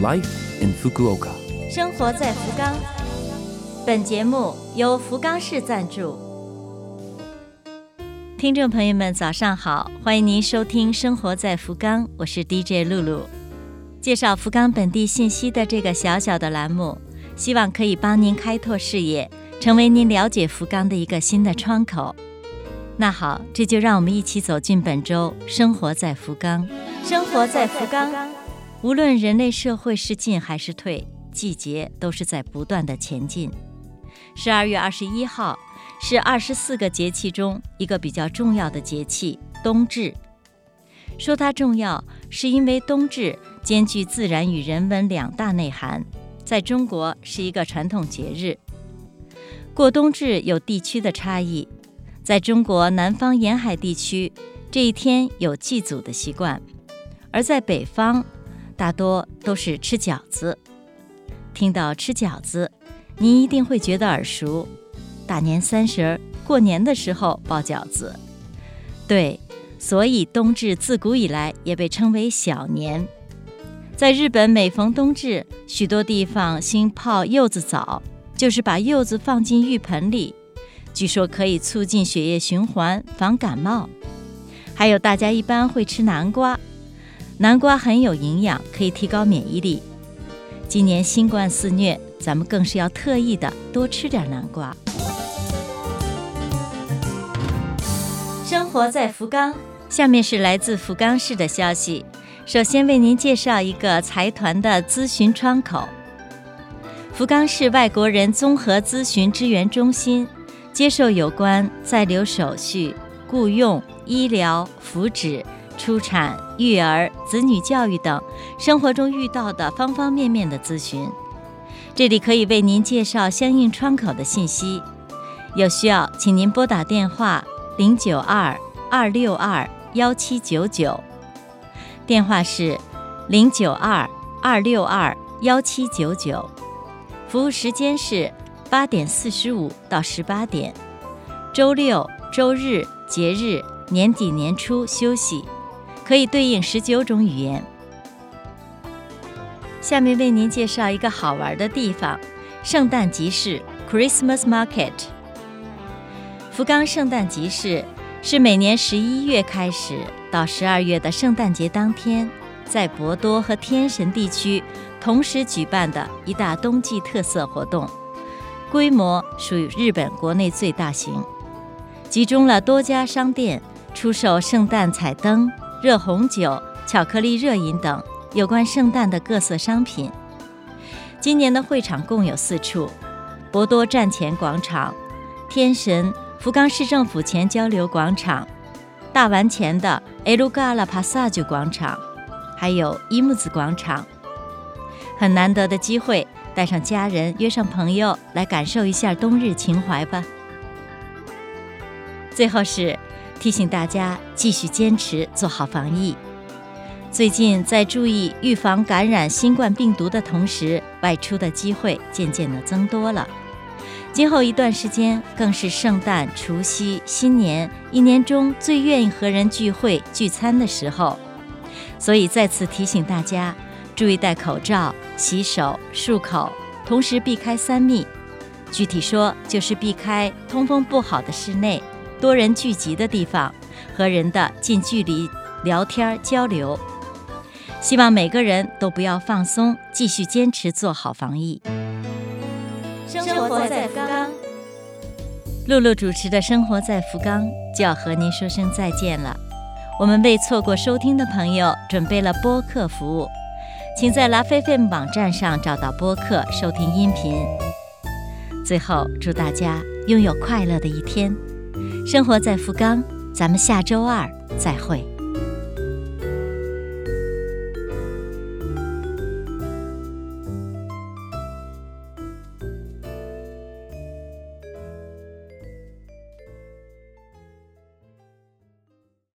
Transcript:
Life in Fukuoka。生活在福冈。本节目由福冈市赞助。听众朋友们，早上好，欢迎您收听《生活在福冈》，我是 DJ 露露。介绍福冈本地信息的这个小小的栏目，希望可以帮您开拓视野，成为您了解福冈的一个新的窗口。那好，这就让我们一起走进本周《生活在福冈》。生活在福冈，无论人类社会是进还是退，季节都是在不断的前进。十二月二十一号是二十四个节气中一个比较重要的节气——冬至。说它重要，是因为冬至兼具自然与人文两大内涵，在中国是一个传统节日。过冬至有地区的差异，在中国南方沿海地区，这一天有祭祖的习惯，而在北方，大多都是吃饺子。听到吃饺子，您一定会觉得耳熟。大年三十儿过年的时候包饺子，对。所以，冬至自古以来也被称为小年。在日本，每逢冬至，许多地方兴泡柚子澡，就是把柚子放进浴盆里，据说可以促进血液循环，防感冒。还有，大家一般会吃南瓜，南瓜很有营养，可以提高免疫力。今年新冠肆虐，咱们更是要特意的多吃点南瓜。生活在福冈。下面是来自福冈市的消息。首先为您介绍一个财团的咨询窗口——福冈市外国人综合咨询支援中心，接受有关在留手续、雇佣、医疗、福祉、出产、育儿、子女教育等生活中遇到的方方面面的咨询。这里可以为您介绍相应窗口的信息。有需要，请您拨打电话零九二二六二。幺七九九，电话是零九二二六二幺七九九，服务时间是八点四十五到十八点，周六、周日、节日、年底年初休息，可以对应十九种语言。下面为您介绍一个好玩的地方——圣诞集市 （Christmas Market）。福冈圣诞集市。是每年十一月开始到十二月的圣诞节当天，在博多和天神地区同时举办的一大冬季特色活动，规模属于日本国内最大型，集中了多家商店出售圣诞彩灯、热红酒、巧克力热饮等有关圣诞的各色商品。今年的会场共有四处：博多站前广场、天神。福冈市政府前交流广场、大丸前的 Elugala Passage 广场，还有伊木子广场，很难得的机会，带上家人，约上朋友来感受一下冬日情怀吧。最后是提醒大家继续坚持做好防疫。最近在注意预防感染新冠病毒的同时，外出的机会渐渐的增多了。今后一段时间，更是圣诞、除夕、新年一年中最愿意和人聚会聚餐的时候，所以再次提醒大家，注意戴口罩、洗手、漱口，同时避开三密。具体说，就是避开通风不好的室内、多人聚集的地方和人的近距离聊天交流。希望每个人都不要放松，继续坚持做好防疫。生活在福冈，露露主持的《生活在福冈》就要和您说声再见了。我们为错过收听的朋友准备了播客服务，请在拉菲菲网站上找到播客收听音频。最后，祝大家拥有快乐的一天。生活在福冈，咱们下周二再会。